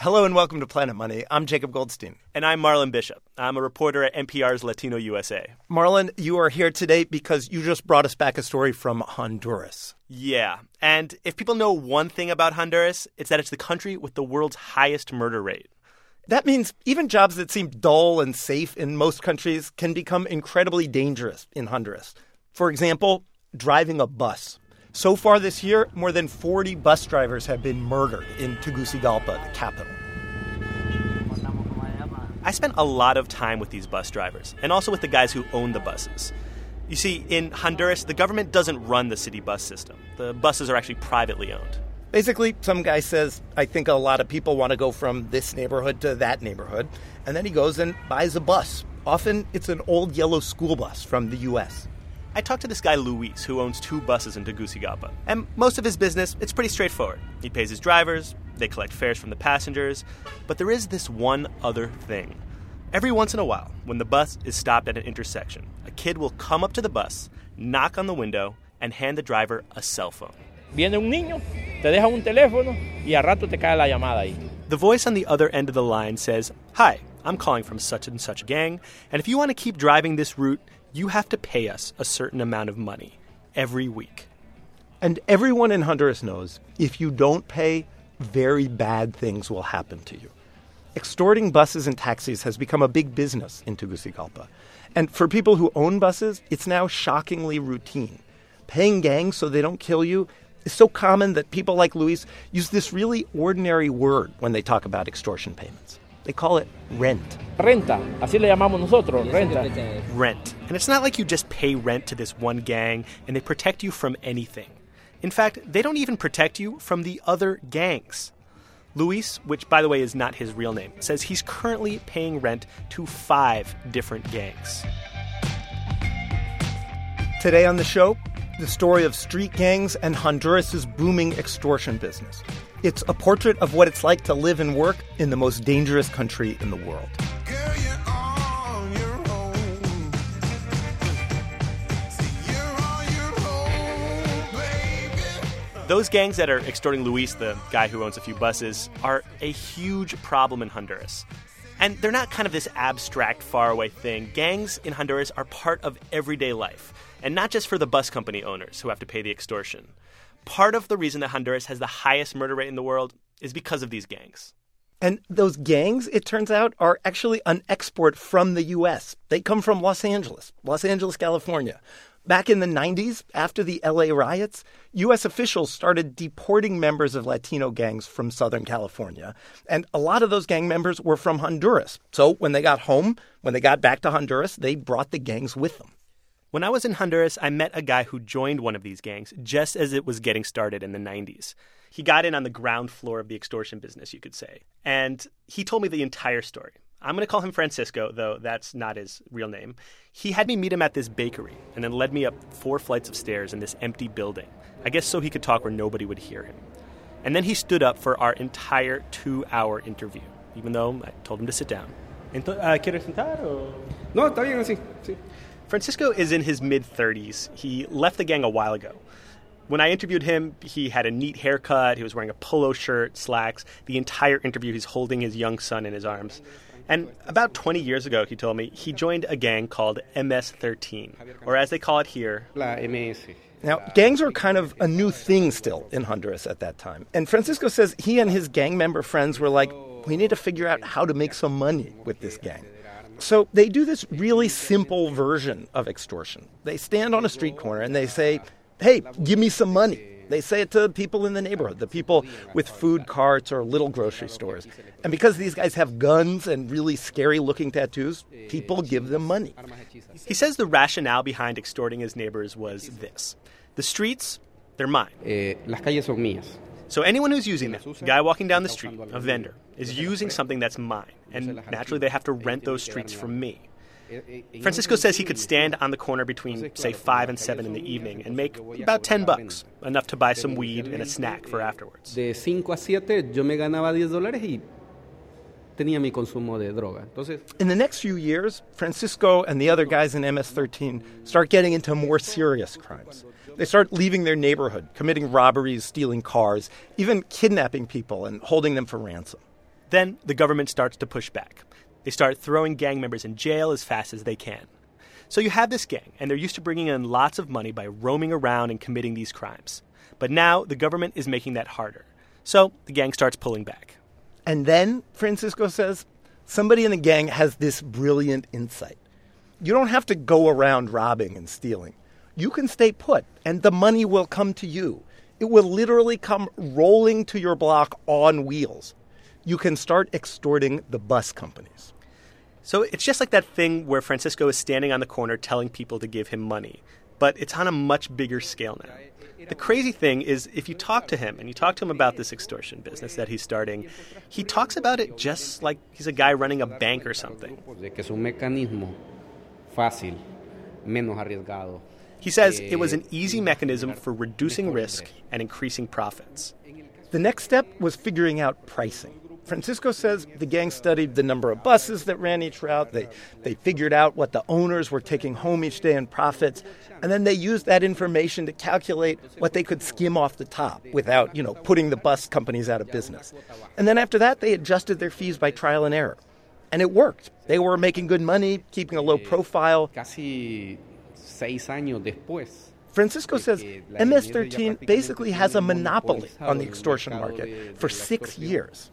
Hello and welcome to Planet Money. I'm Jacob Goldstein. And I'm Marlon Bishop. I'm a reporter at NPR's Latino USA. Marlon, you are here today because you just brought us back a story from Honduras. Yeah. And if people know one thing about Honduras, it's that it's the country with the world's highest murder rate. That means even jobs that seem dull and safe in most countries can become incredibly dangerous in Honduras. For example, driving a bus. So far this year, more than 40 bus drivers have been murdered in Tegucigalpa, the capital. I spent a lot of time with these bus drivers and also with the guys who own the buses. You see, in Honduras, the government doesn't run the city bus system. The buses are actually privately owned. Basically, some guy says, I think a lot of people want to go from this neighborhood to that neighborhood. And then he goes and buys a bus. Often it's an old yellow school bus from the U.S. I talked to this guy Luis, who owns two buses in Tegucigalpa. And most of his business, it's pretty straightforward. He pays his drivers, they collect fares from the passengers, but there is this one other thing. Every once in a while, when the bus is stopped at an intersection, a kid will come up to the bus, knock on the window, and hand the driver a cell phone. Viene un niño, te deja un teléfono y a rato te cae la llamada ahí. The voice on the other end of the line says, Hi, I'm calling from such and such a gang, and if you want to keep driving this route, you have to pay us a certain amount of money every week. And everyone in Honduras knows if you don't pay, very bad things will happen to you. Extorting buses and taxis has become a big business in Tegucigalpa. And for people who own buses, it's now shockingly routine. Paying gangs so they don't kill you is so common that people like Luis use this really ordinary word when they talk about extortion payments. They call it rent. Renta, así le llamamos nosotros, renta. Rent. And it's not like you just pay rent to this one gang and they protect you from anything. In fact, they don't even protect you from the other gangs. Luis, which by the way is not his real name, says he's currently paying rent to five different gangs. Today on the show, the story of street gangs and Honduras' booming extortion business. It's a portrait of what it's like to live and work in the most dangerous country in the world. Those gangs that are extorting Luis, the guy who owns a few buses, are a huge problem in Honduras. And they're not kind of this abstract, faraway thing. Gangs in Honduras are part of everyday life, and not just for the bus company owners who have to pay the extortion. Part of the reason that Honduras has the highest murder rate in the world is because of these gangs. And those gangs, it turns out, are actually an export from the U.S. They come from Los Angeles, Los Angeles, California. Back in the 90s, after the LA riots, U.S. officials started deporting members of Latino gangs from Southern California. And a lot of those gang members were from Honduras. So when they got home, when they got back to Honduras, they brought the gangs with them. When I was in Honduras, I met a guy who joined one of these gangs just as it was getting started in the 90s. He got in on the ground floor of the extortion business, you could say. And he told me the entire story. I'm going to call him Francisco, though that's not his real name. He had me meet him at this bakery and then led me up four flights of stairs in this empty building. I guess so he could talk where nobody would hear him. And then he stood up for our entire two hour interview, even though I told him to sit down. Ah, ¿Quieres sentar o...? No, está bien así. Sí. Francisco is in his mid 30s. He left the gang a while ago. When I interviewed him, he had a neat haircut, he was wearing a polo shirt, slacks. The entire interview, he's holding his young son in his arms. And about 20 years ago, he told me, he joined a gang called MS 13, or as they call it here, La MS. Now, gangs were kind of a new thing still in Honduras at that time. And Francisco says he and his gang member friends were like, we need to figure out how to make some money with this gang. So they do this really simple version of extortion. They stand on a street corner and they say, hey, give me some money. They say it to people in the neighborhood, the people with food carts or little grocery stores. And because these guys have guns and really scary looking tattoos, people give them money. He says the rationale behind extorting his neighbors was this the streets, they're mine. Las calles son mías. So anyone who's using them, a guy walking down the street, a vendor, is using something that's mine. And naturally, they have to rent those streets from me. Francisco says he could stand on the corner between, say, 5 and 7 in the evening and make about 10 bucks, enough to buy some weed and a snack for afterwards. De 5 a 7 yo me ganaba 10 dólares y tenía mi consumo de droga. Entonces, In the next few years, Francisco and the other guys in MS 13 start getting into more serious crimes. They start leaving their neighborhood, committing robberies, stealing cars, even kidnapping people and holding them for ransom. Then the government starts to push back. They start throwing gang members in jail as fast as they can. So you have this gang, and they're used to bringing in lots of money by roaming around and committing these crimes. But now the government is making that harder. So the gang starts pulling back. And then, Francisco says, somebody in the gang has this brilliant insight. You don't have to go around robbing and stealing. You can stay put, and the money will come to you. It will literally come rolling to your block on wheels. You can start extorting the bus companies. So it's just like that thing where Francisco is standing on the corner telling people to give him money, but it's on a much bigger scale now. The crazy thing is, if you talk to him and you talk to him about this extortion business that he's starting, he talks about it just like he's a guy running a bank or something. He says it was an easy mechanism for reducing risk and increasing profits. The next step was figuring out pricing. Francisco says the gang studied the number of buses that ran each route. They, they figured out what the owners were taking home each day in profits. And then they used that information to calculate what they could skim off the top without, you know, putting the bus companies out of business. And then after that, they adjusted their fees by trial and error. And it worked. They were making good money, keeping a low profile. Casi años después. Francisco says MS 13 basically has a monopoly on the extortion market for six years.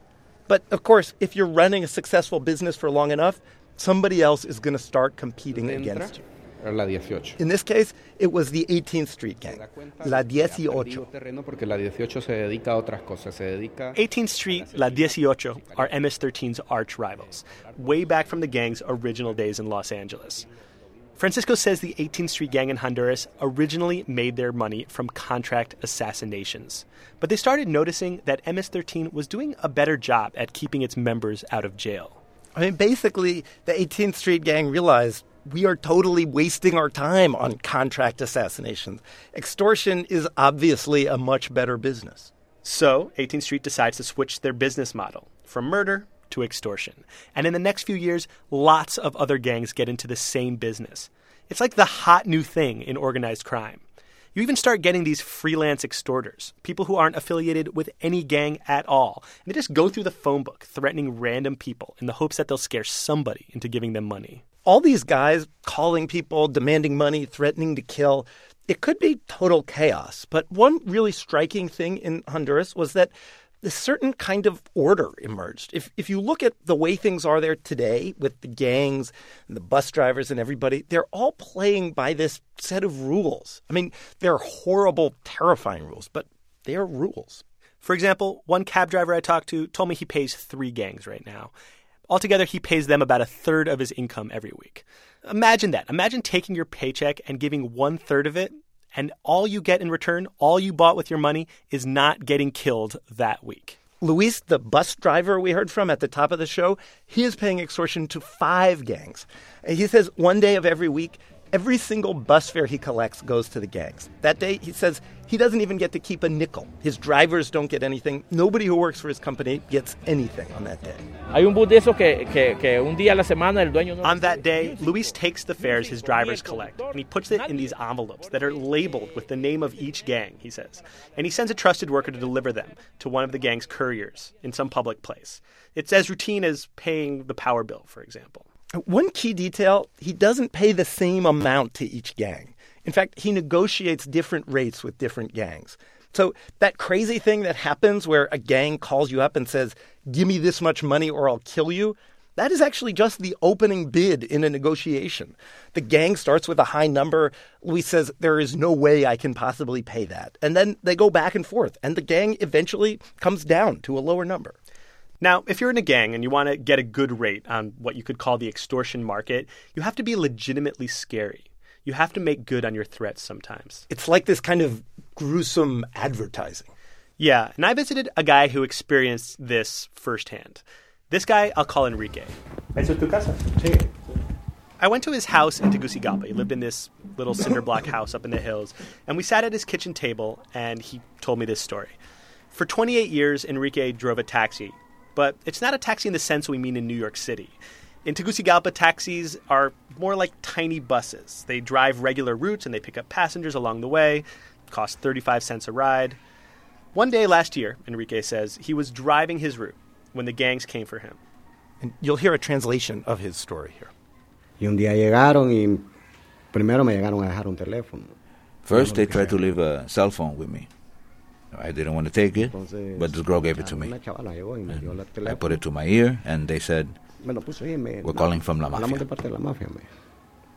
But of course, if you're running a successful business for long enough, somebody else is going to start competing against you. In this case, it was the 18th Street Gang, La 18. 18th Street, La 18 are MS-13's arch rivals, way back from the gang's original days in Los Angeles. Francisco says the 18th Street Gang in Honduras originally made their money from contract assassinations. But they started noticing that MS 13 was doing a better job at keeping its members out of jail. I mean, basically, the 18th Street Gang realized we are totally wasting our time on contract assassinations. Extortion is obviously a much better business. So, 18th Street decides to switch their business model from murder to extortion. And in the next few years, lots of other gangs get into the same business. It's like the hot new thing in organized crime. You even start getting these freelance extorters, people who aren't affiliated with any gang at all. And they just go through the phone book threatening random people in the hopes that they'll scare somebody into giving them money. All these guys calling people, demanding money, threatening to kill, it could be total chaos. But one really striking thing in Honduras was that a certain kind of order emerged. If if you look at the way things are there today with the gangs and the bus drivers and everybody, they're all playing by this set of rules. I mean, they're horrible, terrifying rules, but they are rules. For example, one cab driver I talked to told me he pays three gangs right now. Altogether, he pays them about a third of his income every week. Imagine that. Imagine taking your paycheck and giving one third of it and all you get in return, all you bought with your money, is not getting killed that week. Luis, the bus driver we heard from at the top of the show, he is paying extortion to five gangs. He says one day of every week, Every single bus fare he collects goes to the gangs. That day, he says he doesn't even get to keep a nickel. His drivers don't get anything. Nobody who works for his company gets anything on that day. On that day, Luis takes the fares his drivers collect and he puts it in these envelopes that are labeled with the name of each gang, he says. And he sends a trusted worker to deliver them to one of the gang's couriers in some public place. It's as routine as paying the power bill, for example. One key detail he doesn't pay the same amount to each gang. In fact, he negotiates different rates with different gangs. So, that crazy thing that happens where a gang calls you up and says, Give me this much money or I'll kill you, that is actually just the opening bid in a negotiation. The gang starts with a high number. Luis says, There is no way I can possibly pay that. And then they go back and forth, and the gang eventually comes down to a lower number. Now, if you're in a gang and you want to get a good rate on what you could call the extortion market, you have to be legitimately scary. You have to make good on your threats sometimes. It's like this kind of gruesome advertising. Yeah, and I visited a guy who experienced this firsthand. This guy, I'll call Enrique. ¿Eso es tu casa? Sí. I went to his house in Tegucigalpa. He lived in this little cinder block house up in the hills. And we sat at his kitchen table, and he told me this story. For 28 years, Enrique drove a taxi but it's not a taxi in the sense we mean in New York City. In Tegucigalpa, taxis are more like tiny buses. They drive regular routes and they pick up passengers along the way, cost 35 cents a ride. One day last year, Enrique says, he was driving his route when the gangs came for him. And you'll hear a translation of his story here. Y un día llegaron y primero me llegaron a dejar un teléfono. First, they tried to leave a cell phone with me. I didn't want to take it, but this girl gave it to me. Una chavala llegó y me dio el I put it to my ear, and they said, Me lo puso ahí y me- We're calling from la mafia. de parte de la mafia. Me.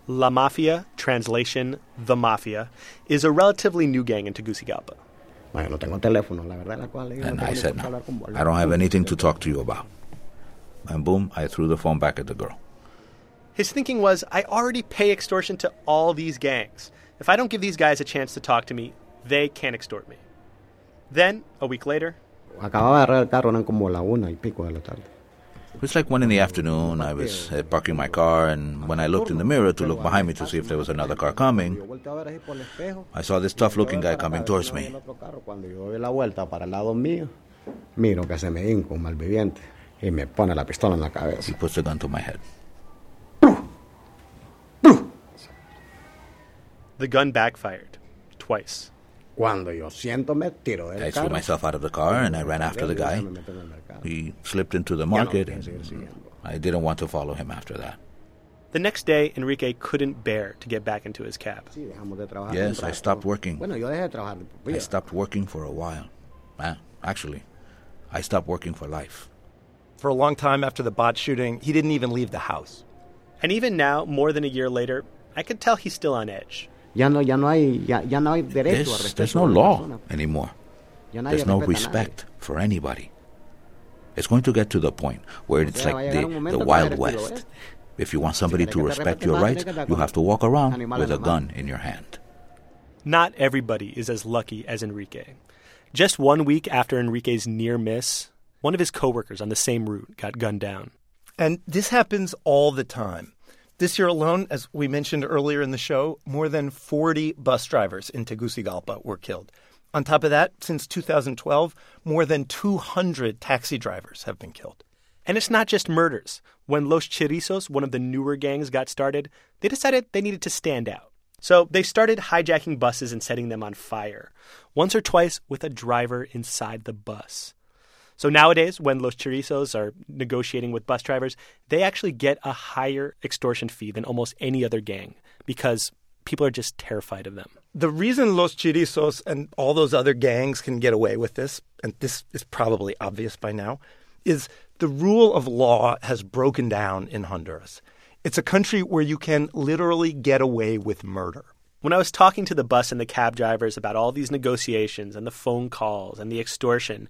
La Mafia, translation, The Mafia, is a relatively new gang in Tegucigalpa. Bueno, no tengo teléfono, la verdad, la cual yo no and I said, no, hablar con vos. I don't have anything to talk to you about. And boom, I threw the phone back at the girl. His thinking was I already pay extortion to all these gangs. If I don't give these guys a chance to talk to me, they can't extort me. Then, a week later, Acababa de agarrar el carro, eran como la una y pico de la tarde. It was like one in the afternoon. I was uh, parking my car, and when I looked in the mirror to look behind me to see if there was another car coming, Yo volteo a ver así por el espejo. I saw this tough looking guy coming towards me. otro carro, Cuando yo doy la vuelta para el lado mío, miro que se me hinca un malviviente y me pone la pistola en la He puts the gun to my head. the gun backfired twice. Cuando yo siento me tiro del I threw myself out of the car and I ran after the guy. Me meto en el mercado. He slipped into the Ya no market, and. I didn't want to follow him after that. The next day, Enrique couldn't bear to get back into his cab. Sí, dejamos de trabajar Yes, I stopped working. Bueno, yo dejé de trabajar. I stopped working for a while. Ah, actually, I stopped working for life. For a long time after the bot shooting, he didn't even leave the house. And even now, more than a year later, I could tell he's still on edge. Ya no, ya no hay, ya, ya no hay derecho a There's, respeto there's no la law persona. anymore. Ya nadie There's no respeta nadie. respect for anybody. It's going to get to the point where it's sea, like the, the Wild West. este. If you want somebody tienes to respect your rights, tienes que estar you have to walk around with a en la mano. gun in your hand. Not everybody is as lucky as Enrique. Just one week after Enrique's near miss, one of his coworkers on the same route got gunned down. And this happens all the time. This year alone, as we mentioned earlier in the show, more than 40 bus drivers in Tegucigalpa were killed. On top of that, since 2012, more than 200 taxi drivers have been killed. And it's not just murders. When Los Chirizos, one of the newer gangs, got started, they decided they needed to stand out. So they started hijacking buses and setting them on fire, once or twice with a driver inside the bus. So nowadays, when Los Chirizos are negotiating with bus drivers, they actually get a higher extortion fee than almost any other gang because people are just terrified of them. The reason Los Chirizos and all those other gangs can get away with this, and this is probably obvious by now, is the rule of law has broken down in Honduras. It's a country where you can literally get away with murder. When I was talking to the bus and the cab drivers about all these negotiations and the phone calls and the extortion,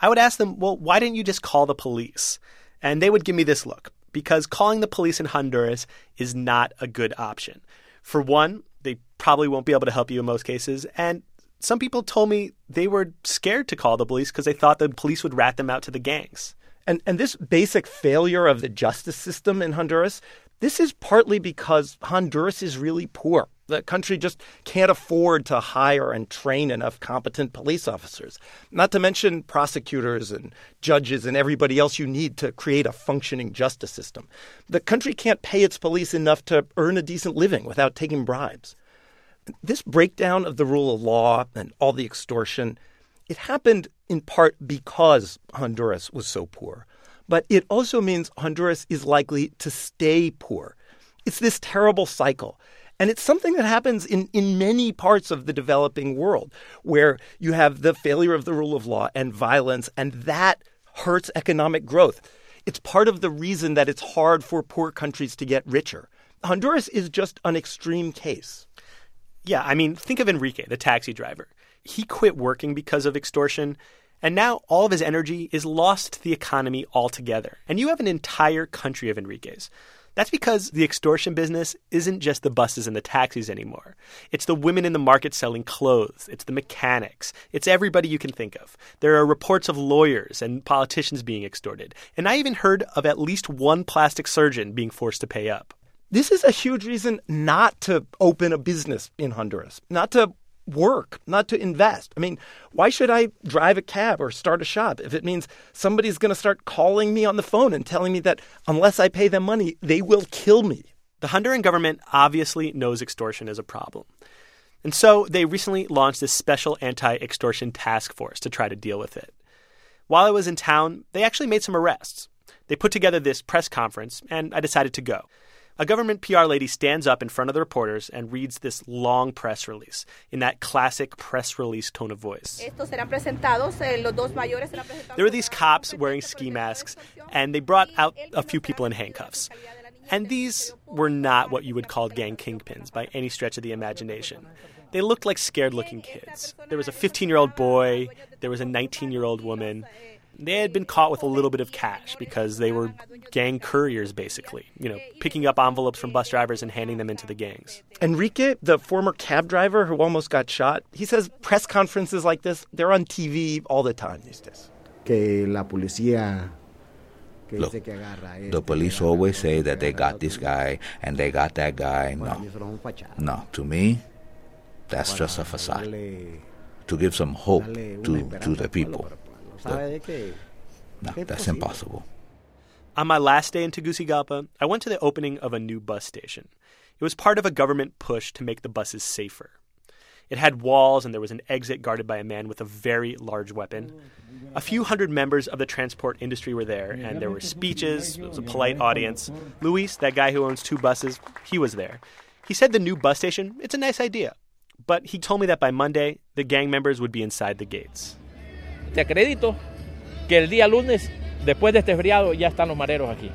I would ask them, well, why didn't you just call the police? And they would give me this look because calling the police in Honduras is not a good option. For one, they probably won't be able to help you in most cases. And some people told me they were scared to call the police because they thought the police would rat them out to the gangs. And, and this basic failure of the justice system in Honduras, this is partly because Honduras is really poor. The country just can't afford to hire and train enough competent police officers, not to mention prosecutors and judges and everybody else you need to create a functioning justice system. The country can't pay its police enough to earn a decent living without taking bribes. This breakdown of the rule of law and all the extortion, it happened in part because Honduras was so poor. But it also means Honduras is likely to stay poor. It's this terrible cycle. And it's something that happens in, in many parts of the developing world where you have the failure of the rule of law and violence, and that hurts economic growth. It's part of the reason that it's hard for poor countries to get richer. Honduras is just an extreme case. Yeah, I mean, think of Enrique, the taxi driver. He quit working because of extortion, and now all of his energy is lost to the economy altogether. And you have an entire country of Enriques. That's because the extortion business isn't just the buses and the taxis anymore. It's the women in the market selling clothes. It's the mechanics. It's everybody you can think of. There are reports of lawyers and politicians being extorted. And I even heard of at least one plastic surgeon being forced to pay up. This is a huge reason not to open a business in Honduras, not to work, not to invest. I mean, why should I drive a cab or start a shop if it means somebody's going to start calling me on the phone and telling me that unless I pay them money, they will kill me? The Honduran government obviously knows extortion is a problem. And so they recently launched this special anti extortion task force to try to deal with it. While I was in town, they actually made some arrests. They put together this press conference, and I decided to go. A government PR lady stands up in front of the reporters and reads this long press release in that classic press release tone of voice. Eh, There were these cops wearing ski masks, and they brought out a few people in handcuffs. And these were not what you would call gang kingpins by any stretch of the imagination. They looked like scared looking kids. There was a 15 year old boy, there was a 19 year old woman. They had been caught with a little bit of cash because they were gang couriers, basically, you know, picking up envelopes from bus drivers and handing them into the gangs. Enrique, the former cab driver who almost got shot, he says press conferences like this, they're on TV all the time these days. Que la policía Look, dice que agarra a este, The police always say that they got this guy and they got that guy. No, no es un fachada. no. To me, that's just a facade to give some hope to, to the people. Pero sabe de que- No, que that's posible. impossible. On my last day in Tegucigalpa, I went to the opening of a new bus station. It was part of a government push to make the buses safer. It had walls, and there was an exit guarded by a man with a very large weapon. A few hundred members of the transport industry were there, and there were speeches. It was a polite audience. Luis, that guy who owns two buses, he was there. He said the new bus station, it's a nice idea. But he told me that by Monday, the gang members would be inside the gates. Te acredito que el día lunes, después de este feriado, ya están los mareros aquí.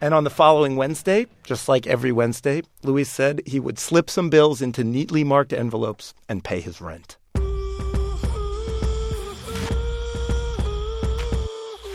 And on the following Wednesday, just like every Wednesday, Luis said he would slip some bills into neatly marked envelopes and pay his rent.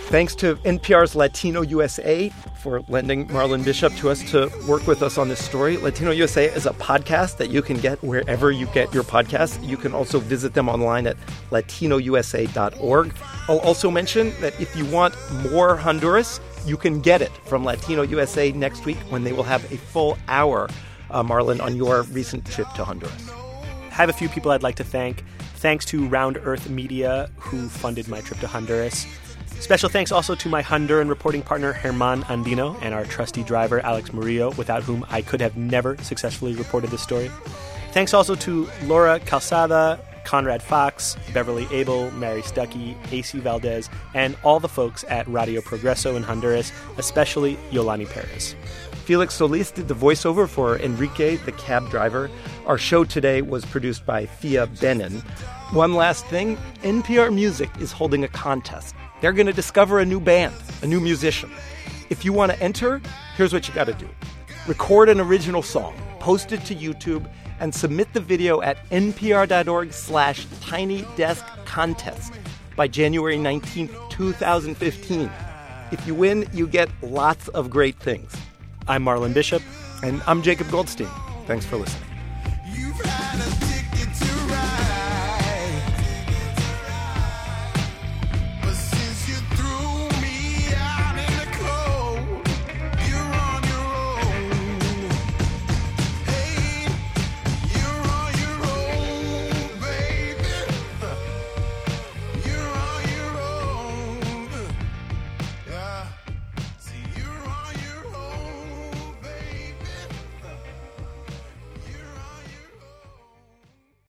Thanks to NPR's Latino USA for lending Marlon Bishop to us to work with us on this story. Latino USA is a podcast that you can get wherever you get your podcasts. You can also visit them online at latinousa.org. I'll also mention that if you want more Honduras, you can get it from Latino USA next week when they will have a full hour, uh, Marlon, on your recent trip to Honduras. I have a few people I'd like to thank. Thanks to Round Earth Media, who funded my trip to Honduras. Special thanks also to my Honduran reporting partner, Herman Andino, and our trusty driver, Alex Murillo, without whom I could have never successfully reported this story. Thanks also to Laura Calzada, Conrad Fox, Beverly Abel, Mary Stuckey, AC Valdez, and all the folks at Radio Progreso in Honduras, especially Yolani Perez. Felix Solis did the voiceover for Enrique, the cab driver. Our show today was produced by Thea Benin. One last thing NPR Music is holding a contest. They're going to discover a new band, a new musician. If you want to enter, here's what you got to do record an original song, post it to YouTube, and submit the video at npr.org slash tiny desk contest by January 19th, 2015. If you win, you get lots of great things. I'm Marlon Bishop. And I'm Jacob Goldstein. Thanks for listening.